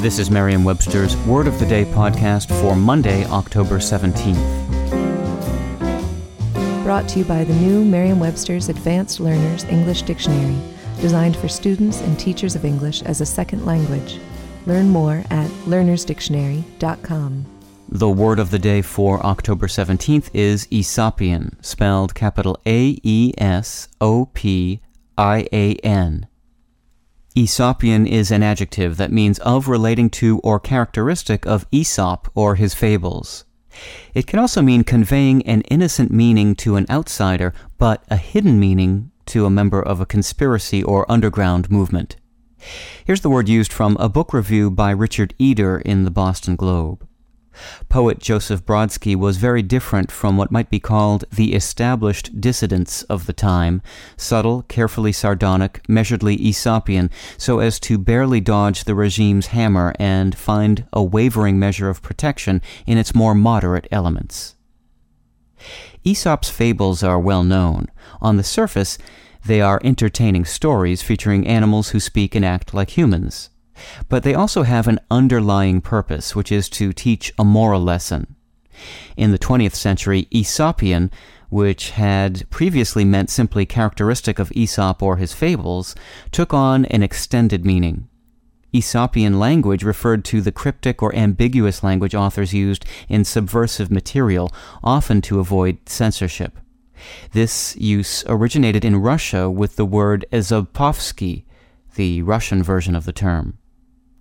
This is Merriam-Webster's Word of the Day podcast for Monday, October 17th. Brought to you by the new Merriam-Webster's Advanced Learners English Dictionary, designed for students and teachers of English as a second language. Learn more at learnersdictionary.com. The word of the day for October 17th is Aesopian, spelled capital A E S O P I A N. Aesopian is an adjective that means of relating to or characteristic of Aesop or his fables. It can also mean conveying an innocent meaning to an outsider, but a hidden meaning to a member of a conspiracy or underground movement. Here's the word used from a book review by Richard Eder in the Boston Globe. Poet Joseph Brodsky was very different from what might be called the established dissidents of the time, subtle, carefully sardonic, measuredly Aesopian, so as to barely dodge the regime's hammer and find a wavering measure of protection in its more moderate elements. Aesop's fables are well known. On the surface, they are entertaining stories featuring animals who speak and act like humans. But they also have an underlying purpose, which is to teach a moral lesson. In the 20th century, Aesopian, which had previously meant simply characteristic of Aesop or his fables, took on an extended meaning. Aesopian language referred to the cryptic or ambiguous language authors used in subversive material, often to avoid censorship. This use originated in Russia with the word Ezopovsky, the Russian version of the term.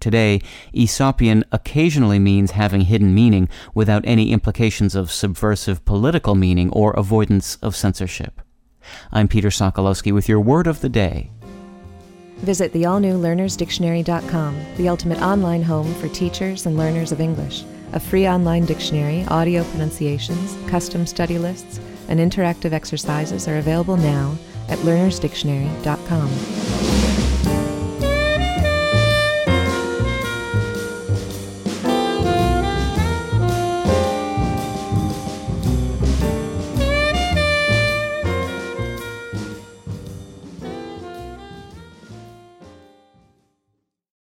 Today, Aesopian occasionally means having hidden meaning without any implications of subversive political meaning or avoidance of censorship. I'm Peter Sokolowski with your word of the day. Visit the all new learnersdictionary.com, the ultimate online home for teachers and learners of English. A free online dictionary, audio pronunciations, custom study lists, and interactive exercises are available now at learnersdictionary.com.